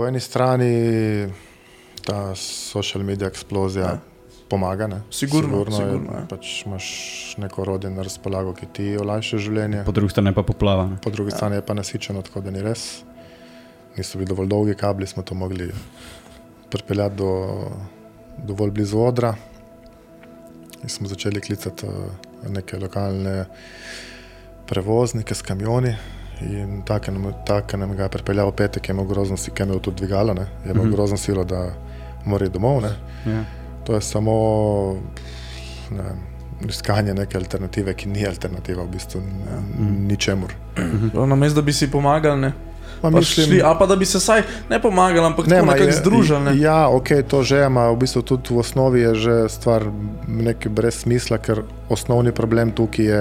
po eni strani ta social media eksplozija ja. pomaga. Ne? Sigurno, sigurno, sigurno, je, ja. pač imaš neko orodje na razpolago, ki ti olajša življenje. Po drugi strani pa poplava. Ne? Po drugi strani je pa nasičeno, tako da ni res. Niso bili dovolj dolgi kabli, smo to mogli pripeljati do dovolj blizu odra. In smo začeli klicati eh, neke lokalne prevoznike s kamioni. In tako nam, tak nam ga je pripeljal v petek, je imel grozno silo, ki je imel tudi dvigalo, ne? je imel Mhm. grozno silo, da mora iti domov. Ne? Ja. To je samo ne, iskanje neke alternative, ki ni alternativa v bistvu n- ničemur. Na mestu, da bi si pomagali, ne. Pa šli, a pa da bi se saj ne pomagali, ampak ne, nekako je- združili. Ne. Ja, ok, to že ima, v bistvu tudi v osnovi je že stvar nekaj brez smisla, ker osnovni problem tukaj je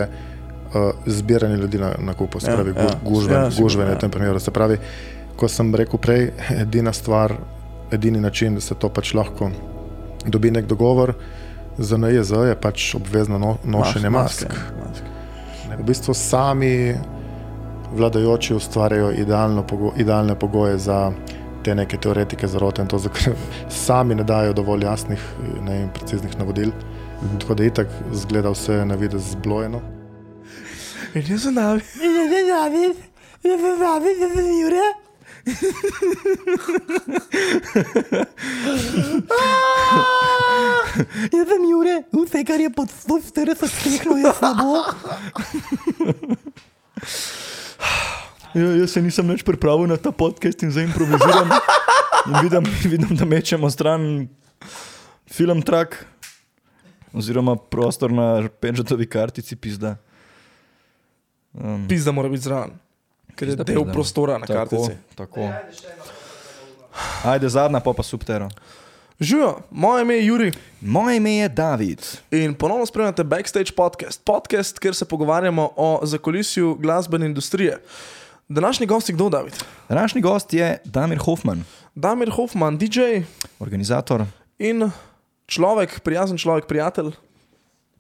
uh, zbiranje ljudi na, na kupu, se Ja, pravi, ja. ja, gužve, Ja, ja, sigurno, gužve ja. v tem primeru. Se pravi, ko sem rekel prej, edina stvar, edini način, da se to pač lahko dobi nek dogovor za NJZ je pač obvezno no, nošenje mask. mask. V bistvu sami vladajoči ustvarjajo pogo idealne pogoje za te neke teoretike zarote in to, kar sami ne dajo dovolj jasnih ne, in preciznih navodil. Mhm. Tako da itak zgleda vse na videz zblojeno. In jaz sem David. Jaz sem Jure, vse kar je pod 140 stopinj je slabo. Ja, jaz se nisem več pripravil na ta podcast in zdaj improviziram. In vidim, vidim, da mečemo stran film track, oziroma prostor na pečatovi kartici, pizda. Um, Pizda mora biti zraven, ker je del pizda. prostora na tako, kartici. tako. Ajde, zadnja, pa pa subtero. Živijo, moje ime je Juri Moje ime je David. in ponovno spremljate Backstage podcast. Podcast, kjer se pogovarjamo o zakolisju glasbene industrije. Današnji gost je kdo, David? Današnji gost je Damir Hoffman, Damir Hoffman, DJ organizator, in človek, prijazen človek, prijatelj.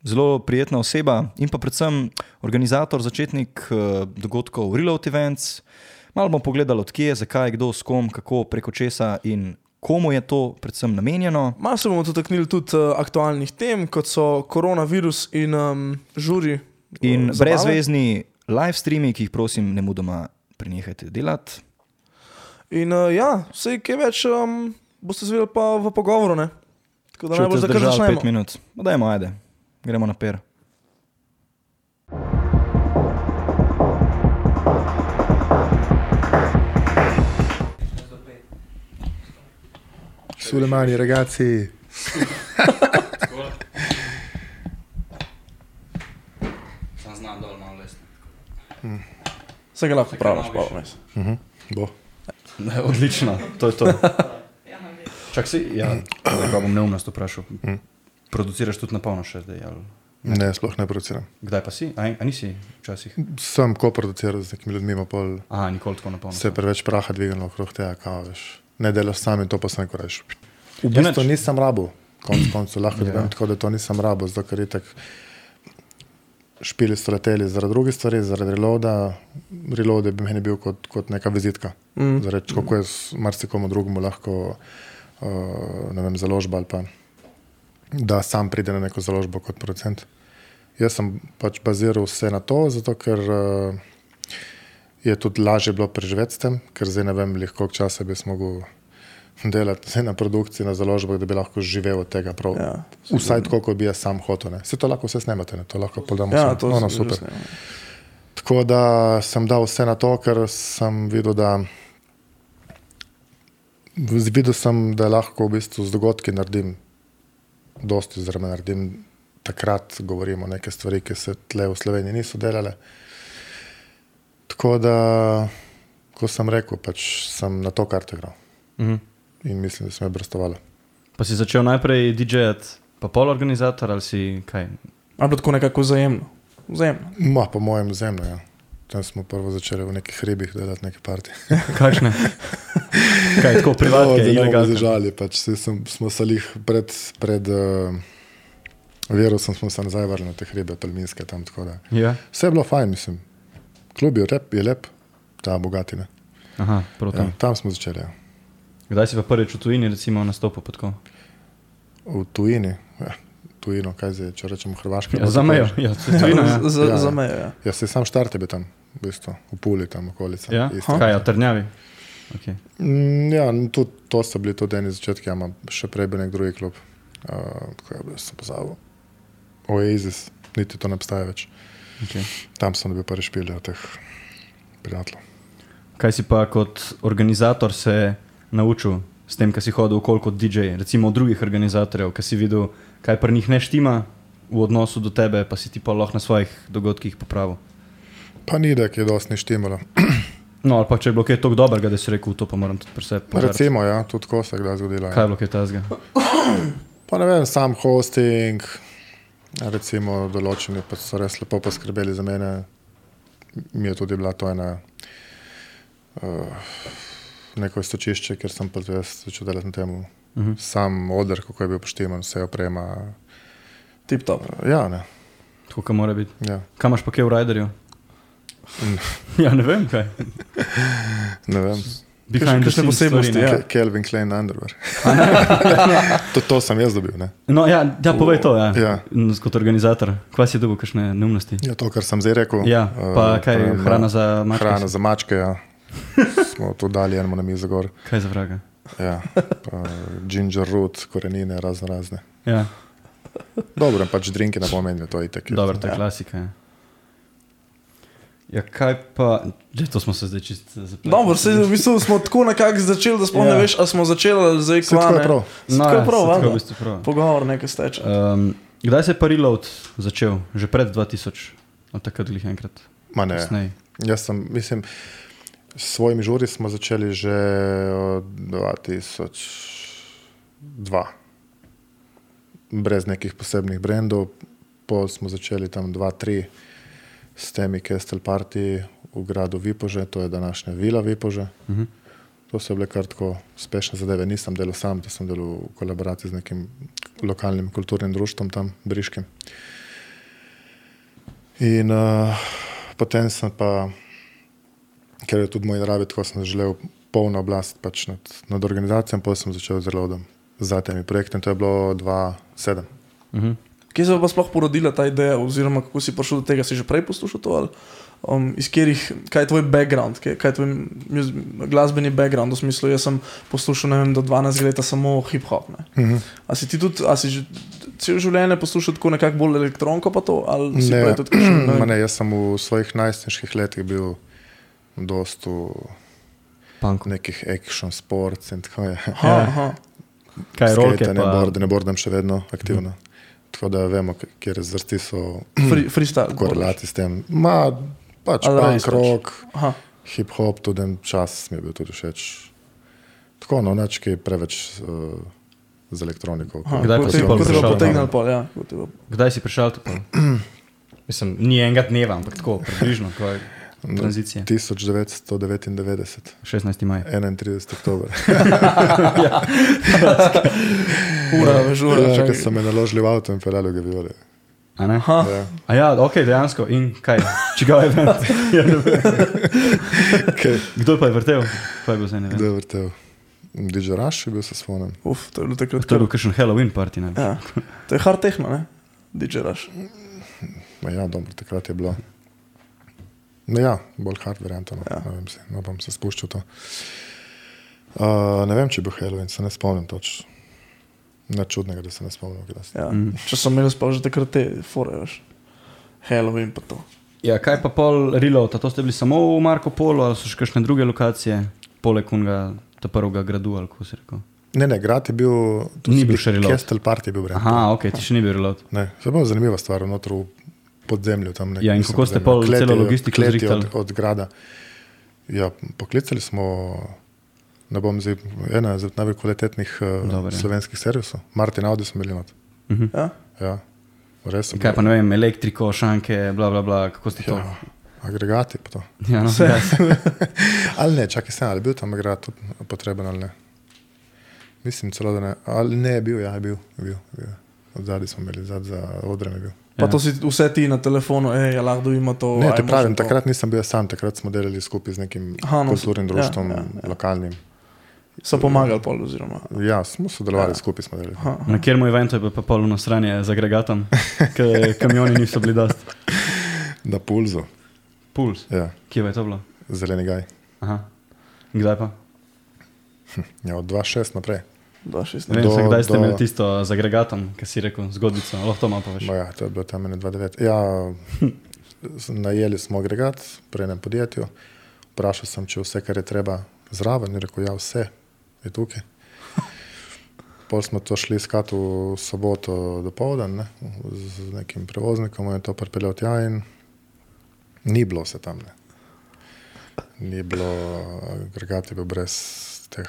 Zelo prijetna oseba in pa predvsem organizator, začetnik eh, dogodkov Real Out Events. Malo bomo pogledali, odkje, zakaj, kdo, s kom, kako, preko česa in komu je to predvsem namenjeno. Malo se bomo dotaknili tudi uh, aktualnih tem, kot so koronavirus in um, žuri. In uh, zabave. brezvezni live streami, ki jih prosim, ne mudoma prenehajte delati. In uh, ja, vse kaj več um, boste zvedeli pa v pogovoru. Ne? Tako da najbolj kar zdržali začnemo. pet minut, no, dajmo, ajde, gremo na per. Sulemani, ragazzi. Sam znam dol malo lesno. Vse ga lahko praviš, pa vmes. Bo. Ne, odlično, to je to. Čak si, ja, zdaj pa bom neumnost vprašal. Produciraš tudi na polno še zdaj? Ali? Ne, sploh ne produciram. Kdaj pa si? A, a nisi včasih? Sem koproduciral z nekimi ljudmi, ima pol Aha, nikoli tako na polno. se je preveč praha dvignilo okrog tega, kao veš. Ne delaš sam in to pa sem neko reš. V Ja, bistvu nič. nisem rabo, konc koncev lahko Ja. yeah. tako, da to nisem rabo, zato ker je tako špili so leteli zaradi drugih stvari, zaradi reloada. Reload je bi meni bil kot, kot neka vizitka. Mm. Zaradi kako je marsikomu drugemu lahko uh, vem, založba ali pa da sam pride na neko založbo kot producent. Jaz sem pač baziral vse na to, zato ker uh, je tudi lažje bilo preživeti s tem, ker zdaj ne vem, koliko časa bi mogel delati na produkciji, na založbah, da bi lahko živel od tega. Prav, Ja, vsaj tako, kot bi jaz sam hotel. Ne. Se to lahko vse snemate, ne. to lahko podamo. Ja, vse. no, no, super. snema. Tako da sem dal vse na to, ker sem videl, da, videl sem, da lahko v bistvu z dogodki naredim dosti, oziroma naredim takrat, govorimo neke stvari, ki se tle v Sloveniji niso delale. Tako da, ko sem rekel, pač sem na to karto igral Mhm. in mislim, da sem je brstovalo. Pa si začel najprej DJ-jati, pa pol organizator ali si kaj? Ali tako nekako vzajemno. Vzajemno. Ma, po mojem zemlju, ja. Tam smo prvo začeli v nekih hribih delati neke partije. Kakšne? kaj, tako privatne, zelo ilegalne? zažali. Pač, saj sem, smo se jih pred, pred uh, virusom smo se nazaj vrnili na te hribe, Tolminske tam. tako da. Ja. Vse je bilo fajn, mislim. Klub je lep, je lep, ta bogatina. Aha, proti. Ja, Ja. tam smo začeli. Ja. Kdaj si pa prvič v tujini, recimo, nastopil pod ko? V tujini, ja, tujino, kaj zdaj, če rečemo Hrvaška. Ja, za mejo, ja, se tujina. Ja. Za, Ja, za ja. mejo. Ja. Ja, se sam štart je bil tam, v bistvu, v Puli, tam okolica. Ja? isto. Kaj, ja, trnjavi? Okay. Mm, Ja, tudi to so bili tudi eni začetki, ampak še prej bil nek drugi klub. Uh, tako je bil, sem pozabil. Oasis, niti to ne obstaja več. Okay. Tam sem dobil prvi špil od teh prijateljev. Kaj si pa kot organizator se naučil s tem, kar si hodil okoli kot DJ, recimo od drugih organizatorjev, ki si videl, kaj pri njih ne štima v odnosu do tebe, pa si ti pa lahko na svojih dogodkih popravil. Pa ni, da je dosti štimalo. No, ali pa če je bilo kaj tako dobrega, da si rekel, to pa moram tudi pri sebi. Recimo, ja, tudi ko se je kdaj zgodilo. Kaj Ja. je bilo kaj tazga? Pa ne vem, sam hosting, recimo določeni pa so res lepo poskrbeli za mene. Mi je tudi bila to ena uh, neko istočišče, ker sem pa jaz začel delati na tem. Uh -huh. Sam odr, kako je bil poštiman, vse oprema. Tip top. Ja, ne. Tako kot mora biti. Ja. Kaj imaš pa kaj v Riderju? ja, ne vem kaj. Ne vem. Kakšne scenes posebnosti, ja. Ke- Calvin Klein underwear. to, to sem jaz dobil. Ne? No, ja, ja, povej to, ja. Ja. Kot organizator, kva si dobil kakšne neumnosti? Ja, to, kar sem zdaj rekel. Ja, pa eh, kaj, prema- hrana za mačke? Hrana za mačke, ja. Smo to dali enemu na mizo gor. Kaj za vraga? Ja, pa ginger root, korenine, razno razne. Ja, Dobro, pač drinki ne pomenijo, to je itek. dobro, to je klasika. Ja. Ja, kaj pa, že to smo se zdaj čisto zapletli. Dobro, se, v bistvu smo tako nekako začeli, da sploh Ja. ne veš, ali smo začeli ali zdaj Se tako je kvane. prav. No, tako ja, je prav, se tako v bistvu prav. Pogovor nekaj steče. Um, kdaj se je pa reload začel? Že pred 2000, od takrat glih enkrat. Ma ne. Kasneje. Jaz sem, mislim, s svojimi žuri smo začeli že od 2002. Brez nekih posebnih brendov, pol smo začeli tam 2-3 s temi Kestel Party v gradu Vipože, to je današnja vila Vipože. Uh -huh. To so bile kar tako uspešne zadeve. Nisem delal sam, to sem delal v kolaboraciji z nekim lokalnim kulturnim društvom tam, Briškim. In uh, potem sem pa, ker je tudi moj naravi, tako sem želel polno oblast pač nad, nad organizacijo, potem sem začel z relodom, za temi projekti. in To je bilo 2007. Mhm. Kje se je pa sploh porodila ta ideja, oziroma kako si prišel do tega, si že prej poslušal to? Ali, um, iz katerih, kaj je tvoj background, kaj, kaj je tvoj glasbeni background? V smislu, jaz sem poslušal, ne vem, do 12 let samo hip-hop. ne. Mhm. A si ti tudi, a si že celo življenje poslušal tako nekako bolj elektronko, pa to? Ne, prej tudi kakšen, ne ne, jaz sem v svojih najstniških letih bil dosta v Punk. nekih action sports in tako je. Aha, aha. Kaj je? Skate, ne, Pa... board, ne bordam še vedno aktivno. Tako da vemo, k- kjer zvrsti so Free, freestyle. korelati s tem. Ma, pač punk pač? rock, hip-hop, tudi en čas mi je bil tudi všeč. Tako, no, neč kaj preveč uh, z elektroniko. Aha, Kdaj kot kot prišel, potegnil no? pol, ja. je. Kdaj si prišel? Mislim, ni enega dneva, ampak tako, približno, ko je tranzicija. 1999, 16. maj. 31. oktober. Ura, veš, ura. Ja, čakaj. ker so me naložili v avto in peljali ga viole. A ne? Aha. Ja. A ja, ok, dejansko. In kaj? Čigav je event? Ja, ne vem. Kaj, Kdo pa je vrtel? Kaj je bil za en kdo event? je vrtel? DJ Rush je bil s svonem. Uf, to je bilo takrat. To je bil kakšen Halloween party. Ne? Ja, to je hard techno, ne? DJ Rush. Ma Ja, dobro, takrat je bilo. No ja, bolj hard varianta. No. Ja. Ne vem, si, no, bom se spuščal to. Uh, ne vem, če je bil Halloween, se ne spomnim točno. Ne čudnega, da se ne spomnim. Ja. Mm. Če sem imel sploh že takrat te fore, veš. Halloween pa to. Ja, kaj pa pol reload? A To ste bili samo v Marko Polo ali so še kakšne druge lokacije, poleg unga, ta prvega gradu ali kako se rekel? Ne, ne, grad je bil. Ni bil še reload. Kestel Party je bil brend. Aha, ok, ti še ni bil reload. Ne, bila zanimiva stvar, notro v podzemlju. Ja, in kako ste pol kleti celo od- logistiko zrihtali? Od, od grada. Ja, poklicali smo, ne bom zdaj, ena izmed najbolj kvalitetnih uh, Dober, ja. slovenskih servisov. Martin Audi smo imeli not. Ja? Ja, res Kaj pa ne vem, elektriko, šanke, bla bla bla, kako ste to? Ja, agregati pa to. Ja, no, ja. Ali ne, čakaj se, ali je bil tam agregat potreben ali ne. Mislim celo, da ne. Ali ne je bil, ja, je bil. Je bil, je bil. Od zadaj smo imeli, zadaj za odrem je bil. Pa Ja. to si vse ti na telefonu, hej, ja, lahko ima to. Ne, te pravim, to. takrat nisem bil sam, takrat smo delali skupaj z nekim Aha, no, kulturnim ja, društvom, ja, ja, ja. lokalnim. So pomagali pol, oziroma. Ja, smo sodelovali, Ja. skupaj smo delali. Aha. Na kjer moj event je pa polno stranje z agregatom, ker kamioni niso bili dosti. Na pulzu, Puls, ja, kje je to bilo? zeleni gaj. Aha. Kdaj pa? Ja, od 2-6 naprej. 2-16. Ne vem, Do- se, kdaj ste do- imeli tisto z agregatom, ki si rekel, zgodbico, lahko to malo poveš. Ma Ja, to je bilo tam 2-9. Ja, najeli smo agregat pri enem podjetju. Vprašal sem, če vse, kar je treba zraven, in rekel, ja, vse je tukaj. Pol smo to šli iskati v soboto do povdan ne, z nekim prevoznikom, je to pripeljal tja in ni bilo vse tam. Ne. Ni bilo, agregat je bil brez teh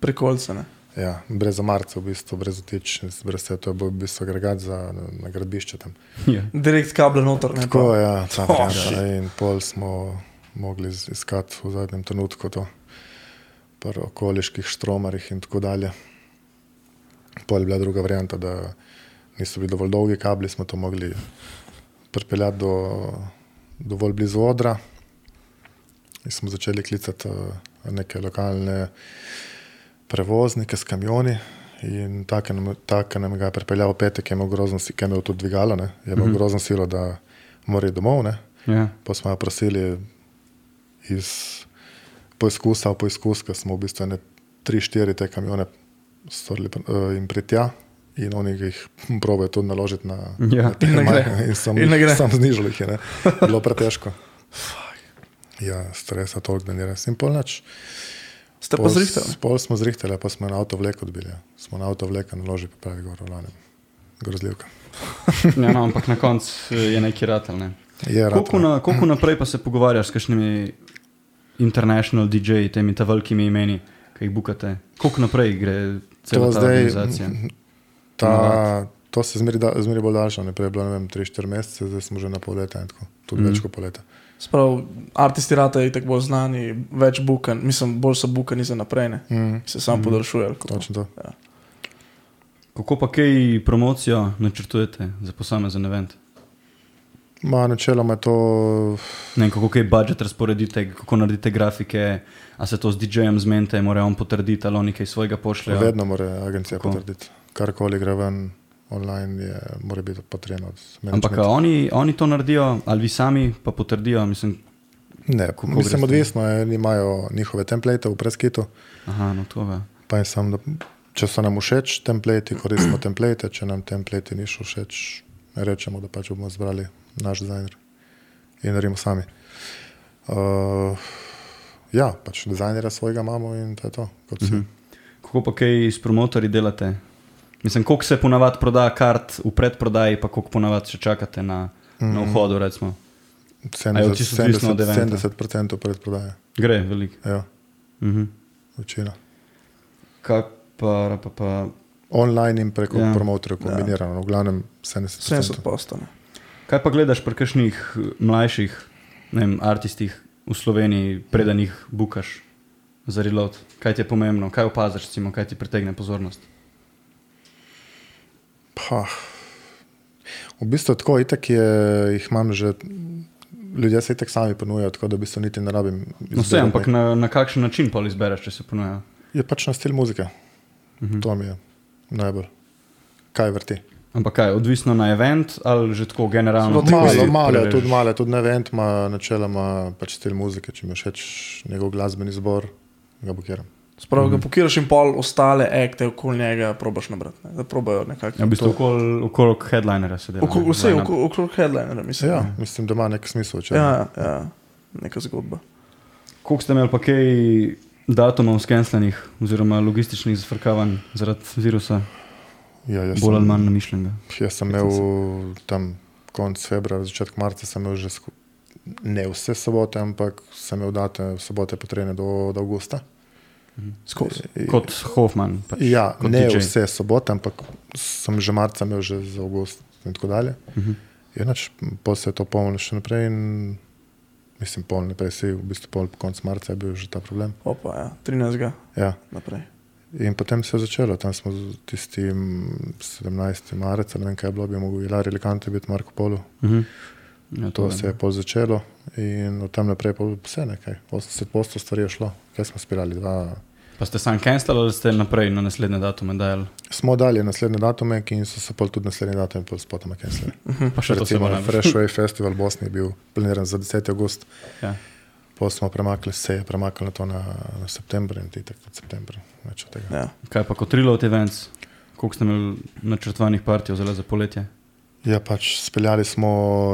Prekolce, ne. Ja, brez omarcev, v bistvu, brez otičnic, brez vse to je bil v bistvu agregat za na, gradbišče tam. Ja. Direkt kable noter, ne. Tako pa- ja, ta Oh, varianta. shit. In pol smo mogli iskati v zadnjem trenutku to, pri okoliških štromarjih in tako dalje. Pol je bila druga varianta, da niso bili dovolj dolgi kabli, smo to mogli pripeljati do dovolj blizu odra. In smo začeli klicati eh, neke lokalne prevoznike s kamioni. In nam, tak nam ga je pripeljal v petek, je imel grozno, ki je imel tudi dvigalo, ne, je imel mm -hmm. grozno silo, da mora iti domov. Ne. Ja. Pa smo jo prosili iz poizkusa v poizkus, ker smo v bistvu ne tri, štiri te kamione storili uh, in pritja. In oni jih probejo tudi naložiti na, Ja. na In majhne In sam, In sam znižal jih je, ne. bilo pretežko. Ja, stresa toliko, da ni res. In polnoč. Ste pa zrihtali. Pol smo zrihtali, pa smo na avto vleko odbili. Ja. Smo na avto vleko naložili, pa pravi gor v lanem. Grozljivka. Ja, no, ampak na koncu eh, je neki ratelj. Ne? Je Koliko, ratalo. na, koliko naprej pa se pogovarjaš s kakšnimi international DJ-ji, temi ta velikimi imeni, ki jih bukate? Koliko naprej gre cela To ta zdaj, organizacija? Ta, to se zmeri, da, zmeri bolj daljša, najprej je bilo 3-4 mesece, zdaj smo že na pol leta tudi mm. več kot pol leta. Sprav, artisti rata je tako bolj znani, več bukan, mislim, bolj so bukani za naprej, ne. Mm. Se sam mm. podaljšuje. kako. Točno to. Kako pa kaj promocijo načrtujete za posamezen event? Ma, načeloma je to, Ne kako kaj budžet razporedite, kako naredite grafike, a se to z DJ-jem zmenite, mora on potrditi, ali oni kaj svojega pošljejo. vedno mora agencija Tako. potrditi. Karkoli gre ven online, je, mora biti potrjeno Ampak oni, oni to naredijo, ali vi sami pa potrdijo? Mislim, Ne, mislim, odvisno je, oni imajo njihove template v preskitu, aha, no to je. pa je sam, da če so nam všeč template, koristimo template, če nam template niso všeč, rečemo, da pač bomo zbrali naš dizajner in naredimo sami. Uh, ja, pač dizajnera svojega imamo in to je to. kot vsi. Kako pa kaj s promotorji delate? Mislim, koliko se ponavadi proda kart v predprodaji, pa koliko ponavadi še čakate na, mm. na vhodu, recimo. A je čisto odvisno od 70%, eventa? 70 predprodaje. Gre veliko. Ja, Mhm. večina. Kaj pa, pa, pa, Online in preko Ja. ja. promotorjev kombinirano, v glavnem 70%. 70 postane. kaj pa gledaš pri kakšnih eh, mlajših vem, artistih v Sloveniji, preden jih bukaš za reload? Kaj ti je pomembno, kaj opaziš, recimo, kaj ti pritegne pozornost? Pa, v bistvu tako, itak je, jih imam že, ljudje se itak sami ponujajo, tako da v bistvu niti ne rabim. No, vse, ampak na, na kakšen način pa izbereš, če se ponuja? Je pač na stil muzike. Mhm. To mi je najbolj. Kaj vrti? Ampak kaj, odvisno na event ali že tako generalno? Zelo tako Malo, malo, tudi malo, tudi na event ima načeloma pač stil muzike, če mi všeč njegov glasbeni zbor, ga blokiram. Sprav, ga pokiraš in pol ostale akte okoli njega probaš nabrati. Ne? Da probajo nekako. Ja, v bistvu okoli okol headlinera se dela. Okol, vse okoli okol headlinera, mislim. Ja, mislim, da ima nek smisel. Če ja, ja, neka zgodba. Koliko ste imeli pa kaj datumov skenslanih oziroma logističnih zafrkavanj zaradi virusa, ja, bolj ali sem, manj namišljenega? jaz sem imel tam konec februarja, začetek marca, sem imel že ne vse sobote, ampak sem imel date sobote potrjene do, do avgusta. Skozi. Kot Hoffman. Pač, Ja, kot ne DJ. vse sobote, ampak sem že marca imel že za avgust in tako dalje. Mhm. Inač, pol se je to polno še naprej in mislim, polno naprej, si v bistvu pol konc marca je bil že ta problem. Opa, ja, 13. Ja. naprej. In potem se je začelo, tam smo z tistim 17. marca, ne vem kaj je bilo, bi mogel Ilari Alicante biti Marko Polo. Mhm. Ja, To je, se je pol začelo in od tam naprej pa vse nekaj. 80% stvari je šlo, kaj smo spirali, dva, Pa ste sam cancel ali ste naprej na naslednje datume dajali? Smo dali naslednje datume, ki so se pol tudi naslednji datum pol spotoma cancelili. Pa še to se Recimo bo Fresh Way Festival v Bosni je bil planiran za 10. august, Ja. pa smo premaknili se, je premaknili to na, na september in tako tudi september. Več od tega. Ja. Kaj pa kot reload events? Koliko ste imeli načrtovanih partijev zelo za poletje? Ja, pač speljali smo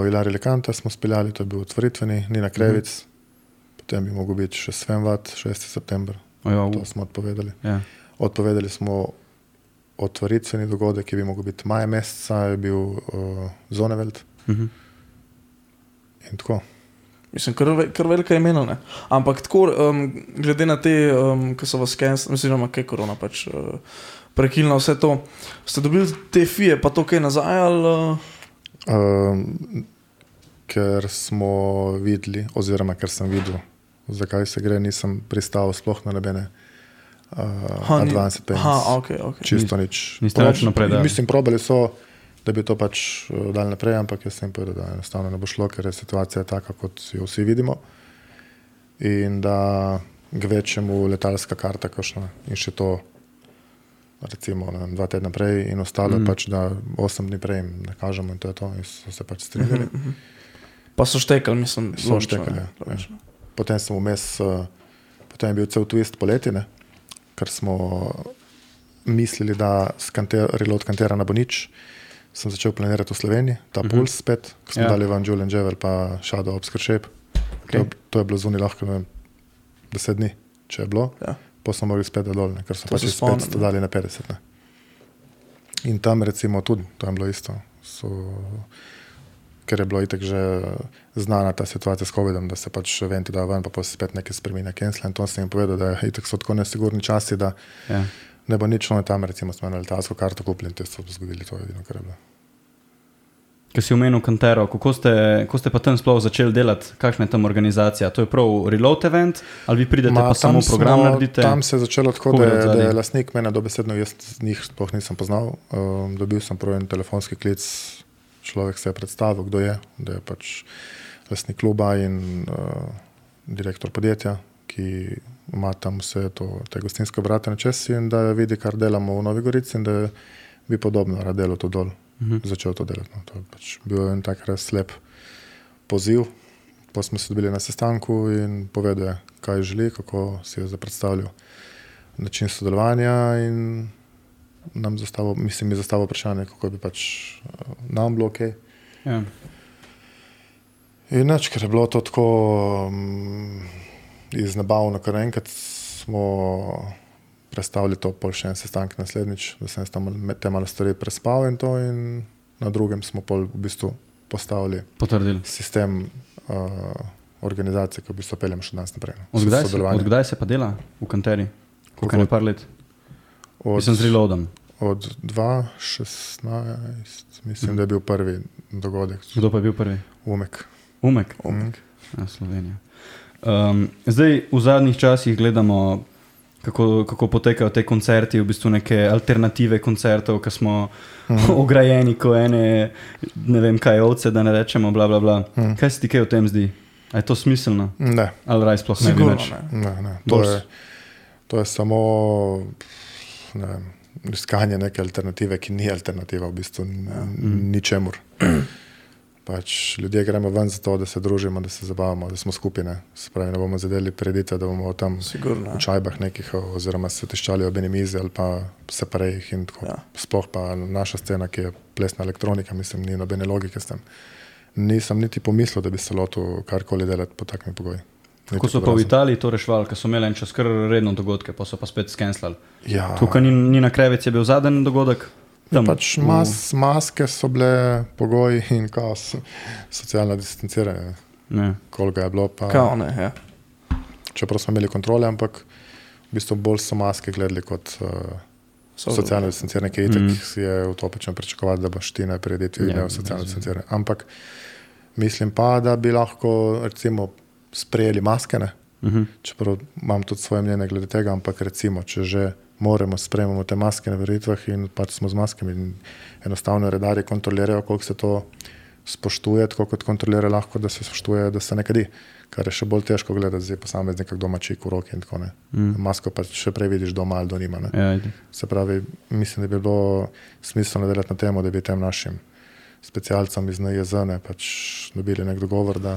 Ilari Lekanta, smo speljali, to je bil otvoritveni, Nina Krevic, mm -hmm. potem bi mogel biti še Sven Vat, 6. september, Ojo, to smo odpovedali. ja. Odpovedali smo otvoritveni dogodek, ki bi mogel biti maja meseca, je bil uh, Zoneveld Mhm. in tako. Mislim, kar, ve- kar velika imena. Ne? Ampak tako, um, glede na te, um, ki so vas skenirali, oziroma kaj korona pač uh, prekinila vse to, ste dobili te fije, pa to kaj nazaj ali. Uh, Um, ker smo videli, oziroma ker sem videl, zakaj se gre, nisem pristal sploh na nobene uh, Ha, ni- advanced payments. Aha, ok, ok. Čisto nič. niste nič naprej. Mislim, probali so, da bi to pač uh, dali naprej, ampak jaz sem povedal, da enostavno ne bo šlo, ker je situacija taka, kot jo vsi vidimo. In da k večjemu letalska karta, kakšna in še to, recimo vem, dva tedna prej, in ostalo mm. pač, da osem dni prej ne kažemo, in to je to, in so se pač strinjali. Mm -hmm. Pa so štekali, mislim, So logično, štekali, ne, ja. logično. Potem sem vmes, uh, potem je bil cel twist poleti, ne? ker smo mislili, da skanter, reload kantera ne bo nič. Sem začel planirati v Sloveniji, ta uh -huh. puls spet, ko smo Ja. dali van Julian Jever pa Shadow Obscure Shape. Okay. To, je- to je bilo zunaj lahko ne vem, deset dni, če je bilo. Ja. Pa smo mogli spet dol, ne? ker so To pač spet spet ja. dali na 50. Ne? In tam recimo tudi, to je bilo isto. So, ker je bilo itek že znana ta situacija s COVID-om, da se pač eventi dajo ven, pa, pa se spet nekaj spremenja, cancel. In to sem jim povedal, da je itek so tako nesigurni časi, da Ja. ne bo nič, no tam recimo smo eno letalsko karto kupili in te so zgodili to edino, kar je bilo. Ker si omenil Kantero, kako ste, kako ste pa tam sploh začeli delati, kakšna je tam organizacija? To je prav reload event ali vi pridete Ma, pa samo tam program smo- naredite? Tam se je začelo tako, da je, da je lastnik mene dobesedno, jaz njih sploh nisem poznal. Um, dobil sem prvi telefonski klic, človek se je predstavil, kdo je, da je pač lastnik kluba in uh, direktor podjetja, ki ima tam vse to, te gostinske obrate na česi in da vidi, kar delamo v Novi Gorici in da bi podobno rad delal to dol. Mhm. Začel to delati. No. To je pač bil en tak res lep poziv. Pa smo se dobili na sestanku in povedal, je, kaj želi, kako si je zdaj predstavljal način sodelovanja. Nam zastavil, mislim, mi zastavil vprašanje, kako bi pač eh, nam bilo ok. Ja. In nič, ker je bilo to tako um, iznabavno, ker enkrat smo predstavili to pol še en sestanek naslednjič, da sem tam te malo stvari prespal in to, in na drugem smo pol v bistvu postavili Potrdili. sistem uh, organizacije, ki v bistvu peljemo še danes naprej. no. Od kdaj, se, od kdaj se pa dela v Kanteri? Koliko je par let? Od, Mislim z reloadom. od 2016, mislim, da je bil prvi dogodek, Kdo pa je bil prvi? umek. Umek. Umek. Ja, Slovenija. Um, zdaj v zadnjih časih gledamo, kako, kako potekajo te koncerti, v bistvu neke alternative koncertov, ki smo Mhm. ograjeni, ko ene, ne vem kaj, ovce, da ne rečemo, bla, bla, bla. Mhm. Kaj se ti kaj o tem zdi? A je to smiselno? Ne, Ali raj sploh ne bi Sigurno več? ne. ne, ne. To, Bolj je, to je samo ne vem, iskanje neke alternative, ki ni alternativa v bistvu ja. ničemur. Pač ljudje gremo ven zato, da se družimo, da se zabavamo, da smo skupine. Se pravi, ne bomo zadeli predite, da bomo tam Sigurno. v čajbah nekih, oziroma se tiščali ob eni mizi ali pa se prejih in tako. Ja. Sploh pa naša scena, ki je plesna elektronika, mislim, ni nobene logike s tem. Nisem niti pomislil, da bi se lotil karkoli delati po takšni pogoji. Kako so pa v Italiji to reševali, ker so imeli en čas kar redno dogodke, pa so pa spet skenslali. Ja, Tukaj ni, ni na krevec, je bil zadnji dogodek. Tam, pač v- mas, maske so bile pogoji in kaos, socialno distanciranje, Ne. koliko je bilo. Pa, Kao ne, ja. čeprav smo imeli kontrole, ampak v bistvu bolj so maske gledali kot uh, So- socialno distanciranje, ki itak mm. je utopično pričakovati, da boš ti najprej rediti Ja, ja, socialno razumem. distanciranje. Ampak mislim pa, da bi lahko recimo sprejeli maske. Ne? Mhm. Čeprav imam tudi svoje mnenje glede tega, ampak recimo, če že moramo, sprejemamo te maske na veritvah in pač smo z maskami in enostavno redarji kontrolirajo, koliko se to spoštuje, tako kot kontrolira, lahko da se spoštuje, da se ne kadi. Kar je še bolj težko gledati, zdaj posameznik doma čik v roki in tako naprej. Mm. Masko pa še prej vidiš doma ali do nima. Ne? Ja, itak. Se pravi, mislim, da bi bilo smiselno delati na tem, da bi tem našim specialcem iz NJZ ne, pač dobili nek dogovor, da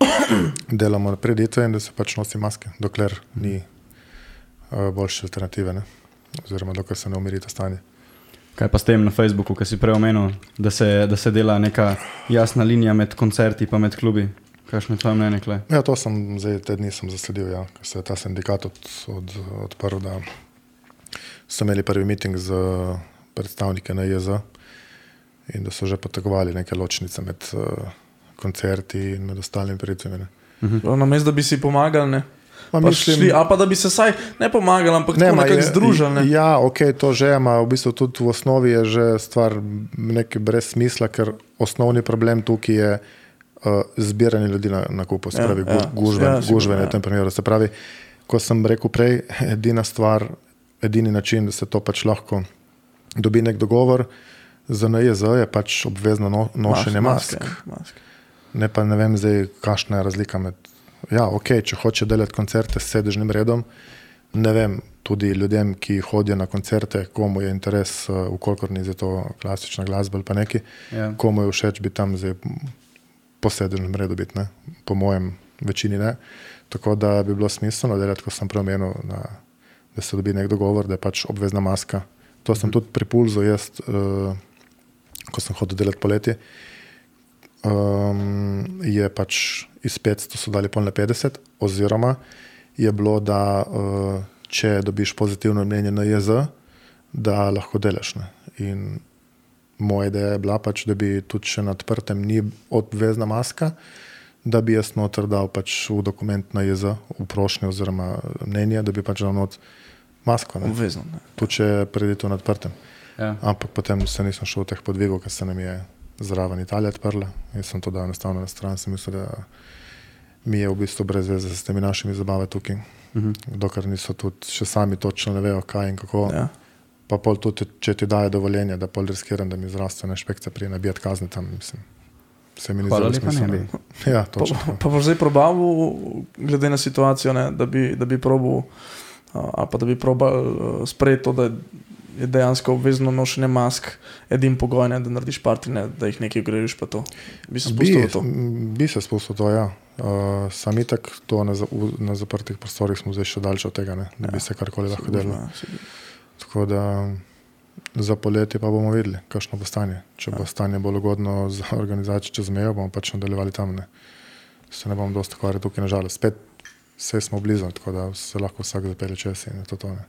delamo preditve in da se pač nosi maske, dokler ni uh, boljše alternative, ne? oziroma dokler se ne umiri to stanje. Kaj pa s tem na Facebooku, ki si prej omenil, da se, da se dela neka jasna linija med koncerti in med klubi? Kakšno je tvoje mnenje? Kle? Ja, to sem zdaj te dni zasledil, ja, ker se je ta sindikat od, od, odprl, da so imeli prvi miting z predstavniki NJZ in da so že potegovali neke ločnice med uh, koncerti in med ostalimi prireditviami. Na mestu, da bi si pomagali, ne. Ma Pa šli, a pa da bi se saj ne pomagali, ampak ne, ma nekako združili. Ne? Ja, ok, to že ima, v bistvu tudi v osnovi je že stvar nekaj brez smisla, ker osnovni problem tukaj je uh, zbiranje ljudi na, na kupu, se Ja, pravi, ja, ja, gužve, ja, ja, ja. na tem primeru. Se pravi, ko sem rekel prej, edina stvar, edini način, da se to pač lahko dobi nek dogovor za NJZ je pač obvezno no, nošenje mask. ja, maske. Ne pa ne vem zdaj, kakšna je razlika med. Ja, ok, če hoče delati koncerte s sedežnim redom, ne vem, tudi ljudem, ki hodijo na koncerte, komu je interes, uh, ukolikor ni za to klasična glasba ali pa neki, Ja. komu je všeč biti tam zdaj po sedežnem redu, biti, ne? po mojem, večini ne. Tako da bi bilo smiselno delati, kot sem preomenil, da, da se dobi nek dogovor, da je pač obvezna maska. To sem tudi pri pulzu, jaz, uh, ko sem hodil delati poleti. Um, je pač iz 500 so dali pol na 50, oziroma je bilo, da uh, če dobiš pozitivno mnenje na JZ, da lahko delaš. Ne. In moja ideja je bila pač, da bi tudi če na odprtem ni obvezna maska, da bi jaz noter dal pač v dokument na JZ, v prošnjo oziroma mnenje, da bi pač dal not masko. ne. Obvezno. Ne. Tudi če je preditev na odprtem. Ja. Ampak potem se nisem šel v teh podvigov, ker se nam je zraven Italija odprla in sem to dal enostavno na stran. Sem mislil, da mi je v bistvu brez veze s temi našimi zabavami tukaj. Mhm. Dokler niso tudi še sami točno ne vejo, kaj in kako. Ja. Pa pol tudi, če ti dajo dovoljenje, da pol riskiram, da mi zdravstvena inšpekcija prije nabijati kazni tam, mislim. Se mi ni ne smiselno. Ja, Pa, točno. pa, pa boš zdaj probaval, glede na situacijo, ne, da bi, da bi probal, ali pa da bi probal uh, sprejeti to, da je dejansko obvezno nošenje mask edin pogoj, ne, da narediš partine, da jih nekaj greš, pa to. Bi se Bi, spustil to. bi se spustil to, ja. Uh, sam itak to na, za- v- na zaprtih prostorih smo zdaj še daljši od tega, ne, bi Ja, se karkoli lahko delalo. ja. Tako da za poletje pa bomo videli, kakšno bo stanje. Če Ja. bo stanje bolj ugodno za organizacijo čez mejo, bomo pač nadaljevali tam. Ne. Se ne bomo dosti ukvarjali tukaj, nažalost. Spet vse smo blizu, tako da se lahko vsak zapelje čez in je to. to ne.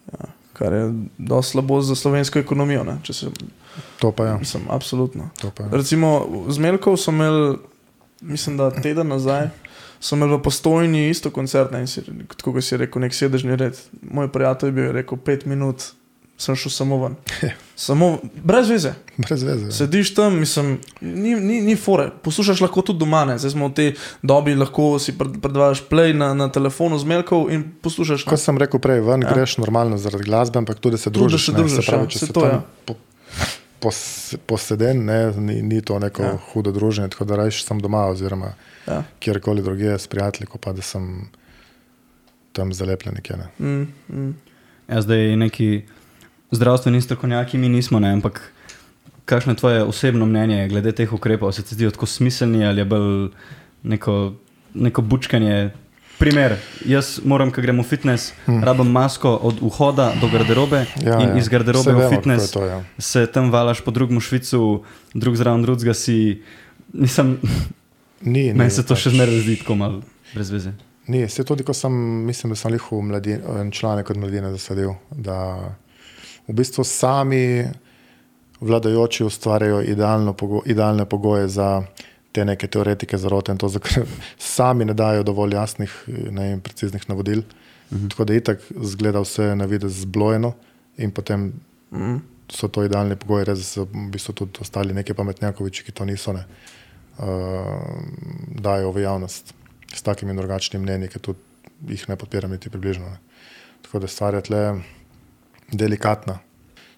Kar je dosti slabo za slovensko ekonomijo. Ne, se, to pa je. mislim, absolutno. Pa je. Recimo z Melkov so imeli, mislim, da teden nazaj, so imeli v postojni isto koncert, ne, in si, tako kot si rekel, nek sedežni red. Moj prijatelj je bil je rekel, pet minut sem šel samo ven. Samo, brez veze. Brez veze. ja. Sediš tam, mislim, ni, ni, ni fore. Poslušaš lahko tudi doma, ne. zdaj smo v tej dobi, lahko si pred- predvajaš play na, na telefonu z Melkov in poslušaš. Kot sem rekel prej, ven Ja. ja. greš normalno zaradi glasbe, ampak tudi da se Tudi, da družiš. se ne. družiš, se pravi, ja, če saj se to, ja. po, pos, poseden, ne, ni, ni to neko Ja. ja. hudo druženje, tako da rajš sem doma oziroma Ja. kjerkoli drugje s prijatelji, pa da sem tam zalepljen nekje. Ne. Mm, mm. Ja, zdaj neki zdravstveni strokovnjaki mi nismo, ne, ampak kakšno je tvoje osebno mnenje glede teh ukrepov? Se ti zdijo tako smiselni ali je bolj neko, neko bučkanje? Primer, jaz moram, ko grem v fitness, hmm. rabim masko od vhoda do garderobe ja, in ja. iz garderobe v vemo, kako fitness To, ja. se tam valaš po drugem švicu, drug zraven drugega si. Nisem, Ni, meni ni, se to pač, še zmeraj zdi tako malo brez veze. Ni, se tudi, ko sem, mislim, da sem jih v mladini, en članek od mladine zasledil, da v bistvu sami vladajoči ustvarjajo pogo, idealne pogoje za te neke teoretike zarote in to, kar sami ne dajo dovolj jasnih ne, in preciznih navodil. Mhm. Tako da itak zgleda vse na videz zblojeno in potem Mm. so to idealni pogoji, res so v bistvu tudi ostali neki pametnjakoviči, ki to niso, ne, uh, dajo v javnost s takimi drugačnimi mnenji, ki tudi jih ne podpiram niti približno. Ne. Tako da stvar je tle delikatna.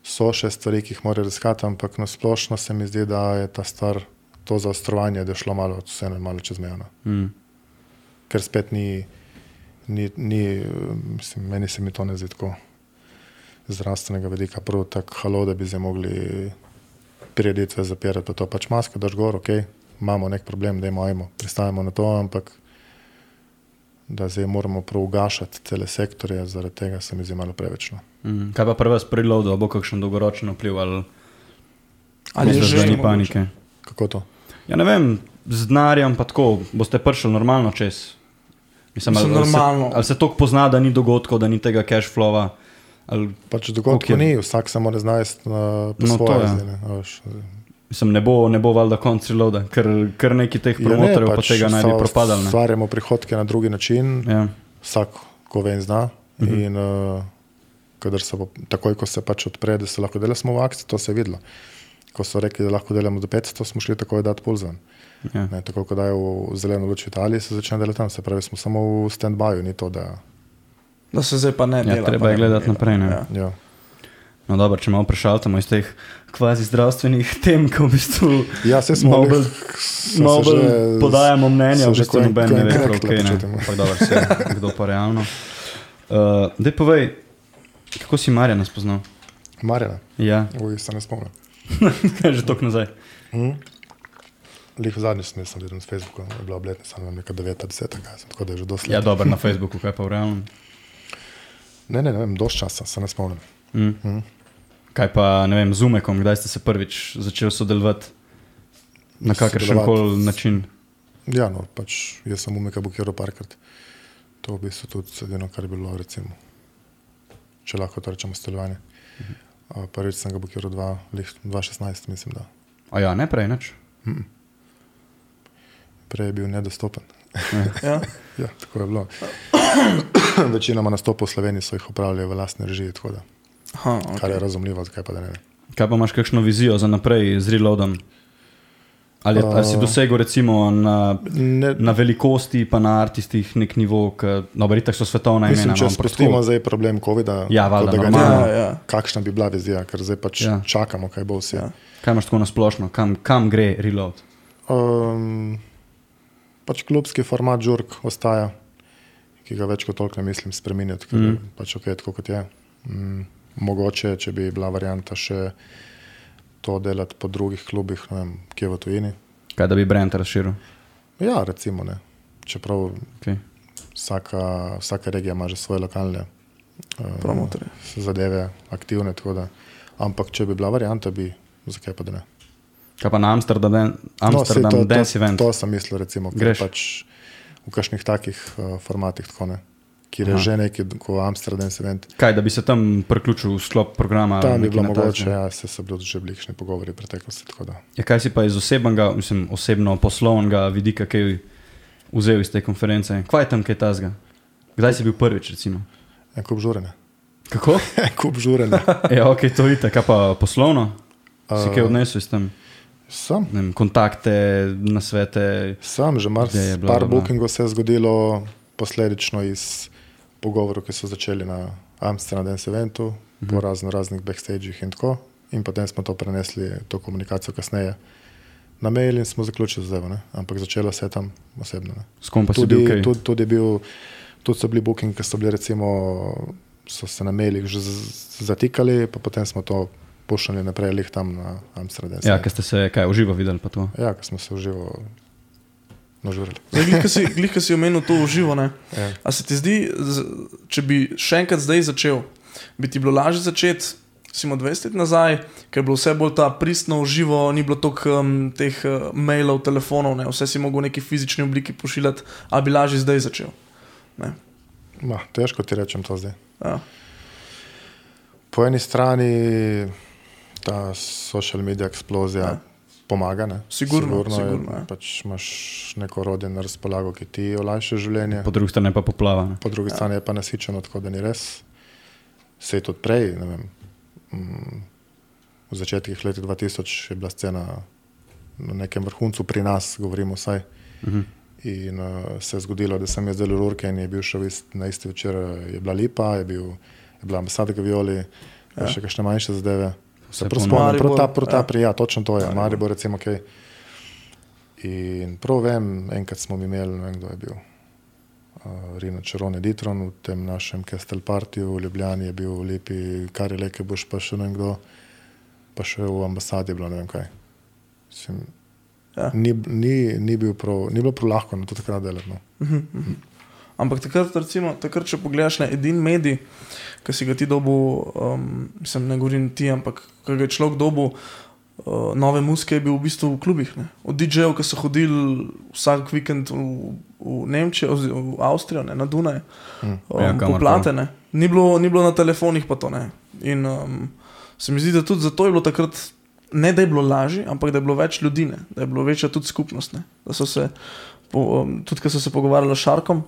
So še stvari, ki jih morajo raziskati, ampak na splošno se mi zdi, da je ta stvar to zaostrovanje, da je šlo malo, vseeno malo čez mejo. no. Mm. Ker spet ni, ni, ni mislim, meni se mi to ne zdi tako zdravstvenega vidika, prav tako halo, da bi zdaj mogli prireditve zapirati, pa to pač maske, daš gor, ok, imamo nek problem, da imamo, pristajamo na to, ampak da zdaj moramo prav ugašati cele sektorje, zaradi tega se mi zdi malo preveč. Mm. Kaj pa prva spreload, bo kakšen dolgoročen vpliv ali, Ali misliš, že da ni mogoče? panike? Kako to? Ja, ne vem, z denarjem pa tako, boste prišli normalno čez. Mislim, Mislim, ali, ali, se, normalno. ali se toliko pozna, da ni dogodkov, da ni tega cash flowa. Ali, Pač dogodkov je? ni, vsak se mora znajti uh, po No, no, to svoje. je. zdaj, ne, a veš, mislim, ne bo, ne bo valjda konc reloada, ker, ker neki teh promotorjev ja, pa tega naj bi propadali. ne. Ustvarjamo prihodke na drugi način, Ja. vsak, ko ve in zna. Mhm. In uh, kadar se bo, takoj, ko se pač odpre, da se lahko dela, smo v akciji, to se je videlo. Ko so rekli, da lahko delamo do 500, smo šli takoj dati pulz ven. Ja. Ne, tako kot dajo v zeleno luč v Italiji, se začne delati tam. Se pravi, smo samo v stand-byu, ni to, da. Da se zdaj pa ne dela. treba pa je gledati dela. naprej, ne. Ja. Ja. No, dobro, če malo prešaltamo iz teh kvazi zdravstvenih tem, ko v bistvu Ja, malo bolj že- podajamo mnenja, v bistvu noben ne ve, prav kaj ne. Ampak dobro, se, kdo pa realno. Uh, Dej povej, kako si Marjana spoznal? Marjana, Ja, uj, se ne spomnim. že tok nazaj. Hm? Lih zadnjič sem sem videl na Facebooku, je bila obletnica, ne vem, neka 9, 10, kaj sem, tako da je že dosti. Ja, dobro, na Facebooku, kaj pa v realnem. Ne, ne, ne vem, dosti časa se ne spomnim. Mm. Hm? Kaj pa, ne vem, z Umekom, kdaj ste se prvič začeli sodelovati? Na kakršen koli način. Ja, no, pač jaz sem umika bukiral parkrat. To v bistvu tudi edino, kar je bilo, recimo, če lahko to rečemo, stelovanje. Uh, prvič sem ga lih 2016, mislim, da. A ja, ne prej, nič. Prej je bil nedostopen. Ja. Ja, tako je bilo. Večinoma nastopov v Sloveniji so jih upravljali v lastni režiji, tako da, Aha, okay. kar je razumljivo, zakaj pa da ne. Kaj pa imaš kakšno vizijo za naprej z reloadom? Ali, je, ali si Uh, dosegel recimo na, ne na velikosti, pa na artistih nek nivo, ki no, tako so svetovna mislim, imena. če no, spustimo tako- zdaj problem COVID-a, Ja, valjda, kot da ga ni, Ja, ja. kakšna bi bila vizija, ker zdaj pač Ja. čakamo, kaj bo vse. Ja. Kaj imaš tako na splošno, kam, kam gre reload? Um, pač klubski format žurk ostaja, ki ga več kot toliko ne mislim spremeniti, ker mm. je pač ok, tako kot je. Mm, mogoče, če bi bila varianta še to delati po drugih klubih, ne vem, kje v tujini. Kaj da bi brand razširil? Ja, recimo, ne. čeprav Okay. vsaka, vsaka regija ima že svoje lokalne uh, Promotorje. zadeve, aktivne. Da, ampak če bi bila varianta, bi zakaj pa da ne. Kaj pa na Amsterdam, Amsterdam No, to, Dance to, Event? to sem mislil, recimo, Greš. pač v kakšnih takih uh, formatih, tako ne. Kjer je Aha. že neki, kot Amsterdam event. Kaj, da bi se tam priključil v sklop programa? Tam bi nekaj bilo mogoče, ja, se so bili že bližnji pogovori v preteklosti. tako. Ja, kaj si pa iz osebnega, mislim, osebno poslovnega vidika, kaj vzel iz te konference? Kaj je tam kaj tazga? Kdaj si bil prvič, recimo? En kup žurene. Kako? En kup žurene. Ja, ok, to vidite, kaj pa poslovno? Si kaj Uh, odnesel iz tam? Sam, Vem, kontakte, nasvete. sam, že mar, Ideje, bla, par bookingov se je zgodilo posledično iz pogovorov, ki so začeli na Amsterdam Dance eventu, -huh. po razno raznih backstageh in tako. In potem smo to prenesli, to komunikacijo kasneje na mail in smo zaključili zdaj, ne? ampak začelo se je tam osebno. Ne? S kom pa si bil Tudi, kaj? tudi, tudi, bil, tudi so bili bookingi, ki so bili recimo, so se na mailih že zatikali, pa potem smo to pošiljali naprej, lih tam na Amsterdam. Ja, ker ste se kaj uživo videli pa to. ja ker smo se uživo glih, ko si, glih, si omenil to uživo, ne? Ja. A se ti zdi, če bi še enkrat zdaj začel, bi ti bilo lažje začeti, imel 20 let nazaj, ker je bilo vse bolj ta pristno uživo, ni bilo toliko um, teh uh, mailov, telefonov, ne? vse si mogel v neki fizični obliki pošiljati, a bi lažje zdaj začel. Ne? Ma, težko ti rečem to zdaj. Ja. Po eni strani ta social media eksplozija Ja. Pomaga. Ne? Sigurno, sigurno, sigurno, je, ja. pač imaš neko orodje na razpolago, ki ti olajša življenje. Po drugi strani pa poplava. Ne? po drugi ja. strani je pa nasičeno, tako da ni res. Se je tudi prej, ne vem, mm, v začetkih let 2000 je bila scena na nekem vrhuncu pri nas, govorimo vsaj. Uh -huh. In uh, se je zgodilo, da sem jaz delal urke in je bil še ist, na isti večer, eh, je bila Lipa, je, bil, je bila ambasada Gavioli, ja. še kakšne manjše zadeve. Se prav spomnim, prav ta, prav ta pri, ja, točno to je, Maribor recimo, kaj. In prav vem, enkrat smo imeli, ne vem kdo je bil, uh, Rino Čerone Ditron v tem našem Kestel Partiju v Ljubljani je bil lepi, kar je leke boš pa še ne vem kdo, pa še v ambasadi je bilo ne vem kaj. Mislim, Ja. ni, ni, ni, bil prav, ni bilo prav lahko na to takrat delati. No. Ampak takrat, recimo, takrat, če pogledaš na edini medij, ki si ga ti dobil, um, sem ne govorim ti, ampak ki ga je človek dobil, uh, nove muske je bil v bistvu v klubih. Ne? Od DJ-jev, ki so hodili vsak vikend v, v Nemčijo, v Avstrijo, ne? na Dunaj, um, Ja, ja, kamor poplate. Ne? Ni, bilo, ni bilo na telefonih, pa to ne. In um, se mi zdi, da tudi zato je bilo takrat. Ne, da je bilo lažje, ampak da je bilo več ljudi, ne? da je bilo večja tudi skupnost. Ne? Da so se, po, um, tudi ko so se pogovarjali s Šarkom,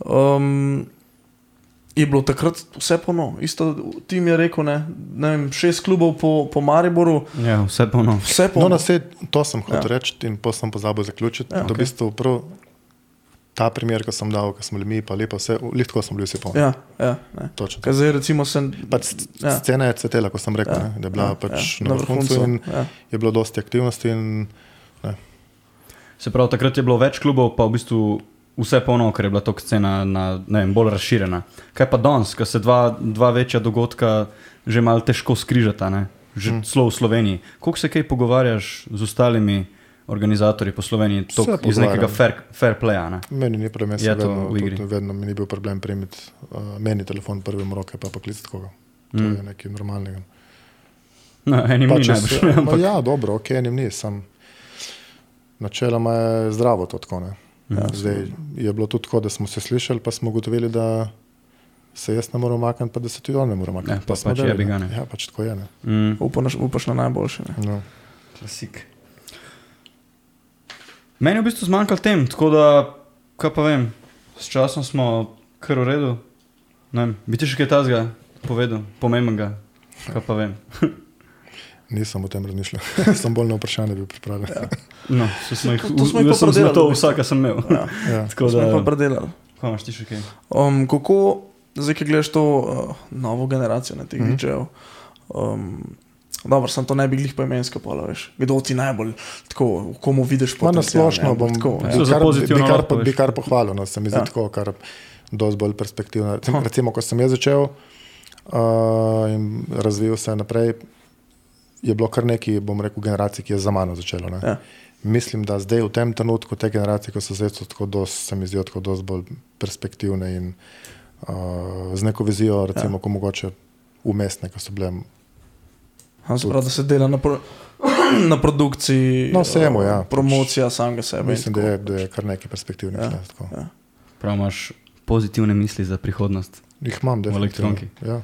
um, je bilo takrat vse polno. Isto tim je rekel, ne, ne vem, šest klubov po, po Mariboru, Ja, vse polno. vse No, polno. na vse to sem hotel Ja. reči in pa sem pozabil zaključiti. Ja, okay. V bistvu prav ta primer, ki sem dal, ki smo bili mi, pa lepo vse, lift, ko smo bili vsi polni. Ja, ja, ne. Točno. Kaj zdaj recimo sem. Pač Ja. Scena je cvetela, kot sem rekel, Ja, ne, da je bila ja, pač ja, na vrhuncu vrhuncu, in ja. je bilo dosti aktivnosti. In, Se pravi, takrat je bilo več klubov, pa v bistvu vse polno, ker je bila to scena na, vem, bolj razširjena. Kaj pa danes, ko se dva, dva večja dogodka že malo težko skrižata, ne? že hmm. celo v Sloveniji. Koliko se kaj pogovarjaš z ostalimi organizatorji po Sloveniji, tok, iz nekega fair, fair playa? Ne? meni ni problem, jaz to vedno, v igri. tudi, vedno mi ni bil problem primiti uh, meni telefon prvi v roke, pa poklicati koga. To Mm. je nekaj normalnega. No, enim Pa ni če najbolj. ma ampak- Ja, dobro, ok, enim ni, sem. Načeloma je zdravo to tako. Ne? Ja. Zdaj, je bilo tudi tako, da smo se slišali, pa smo ugotovili, da se jaz ne morem umakniti, pa da se tudi on ne more umakniti. Ja, pa smo pač delali, jebi ga, ne. ne. Ja, pač tako je. Ne? Mm. Upaš, upaš na najboljše. Ne? No. Klasik. Meni je v bistvu zmanjkalo tem, tako da, kaj pa vem, s časom smo kar v redu. Ne vem, bi ti še kaj tazga povedal, pomembnega, kaj pa vem. Nisem o tem razmišljal, sem bolj na vprašanje bil pripravljen. Ja. No, smo jih, To- to smo jih sem predelali, bistvu. vsaka sem imel. Ja. Ja. Tako To smo da, predelali. kaj imaš ti še kaj? Um, kako, zdaj, ki gledaš to uh, novo generacijo na teh mm. -hmm. DJ-jev, um, dobro, sem to ne bi glih poimensko povedal, veš, kdo ti najbolj, tako, komu vidiš Pa na potencial, splošno bom, tako, Ja. bi, kar, bi, kar, lahko, bi kar pohvalil, no, se mi zdi Ja. tako, kar dosti bolj perspektivno. Recimo, recimo ko sem jaz začel uh, in razvijal se naprej, je bilo kar nekaj, bom rekel, generacij, ki je za mano začelo. ne. Ja. Mislim, da zdaj v tem trenutku te generacije, ko so zdaj, so tako dosti, se mi zdijo tako dosti bolj perspektivne in uh, z neko vizijo, recimo, ja. ko mogoče umestne, ko so bile. Se pravi, da se dela na, pro, na produkciji, No, vsemu, ja. uh, promocija samega sebe. Mislim, da je, da je kar nekaj perspektivnih. Ja. Ja. Tako. Ja. Prav imaš pozitivne misli za prihodnost. Jih imam, da elektronki. Ja,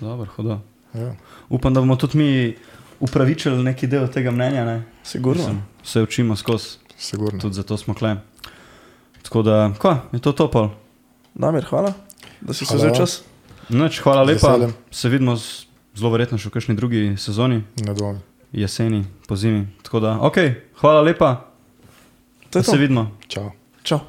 Dobro, hodo. ja. Upam, da bomo tudi mi upravičili neki del tega mnenja. Ne? Sigurno. Mislim, Se učimo skozi, Sigurno. tudi zato smo kle. Tako da, ko, je to topol. Damir, hvala, da si se vzel čas. Noč, hvala lepa. veseljem. Se vidimo z, zelo verjetno še v kakšni drugi sezoni, Ne dvomim. jeseni, po zimi. Tako da, ok, hvala lepa, To to. se vidimo. Čau. Čau.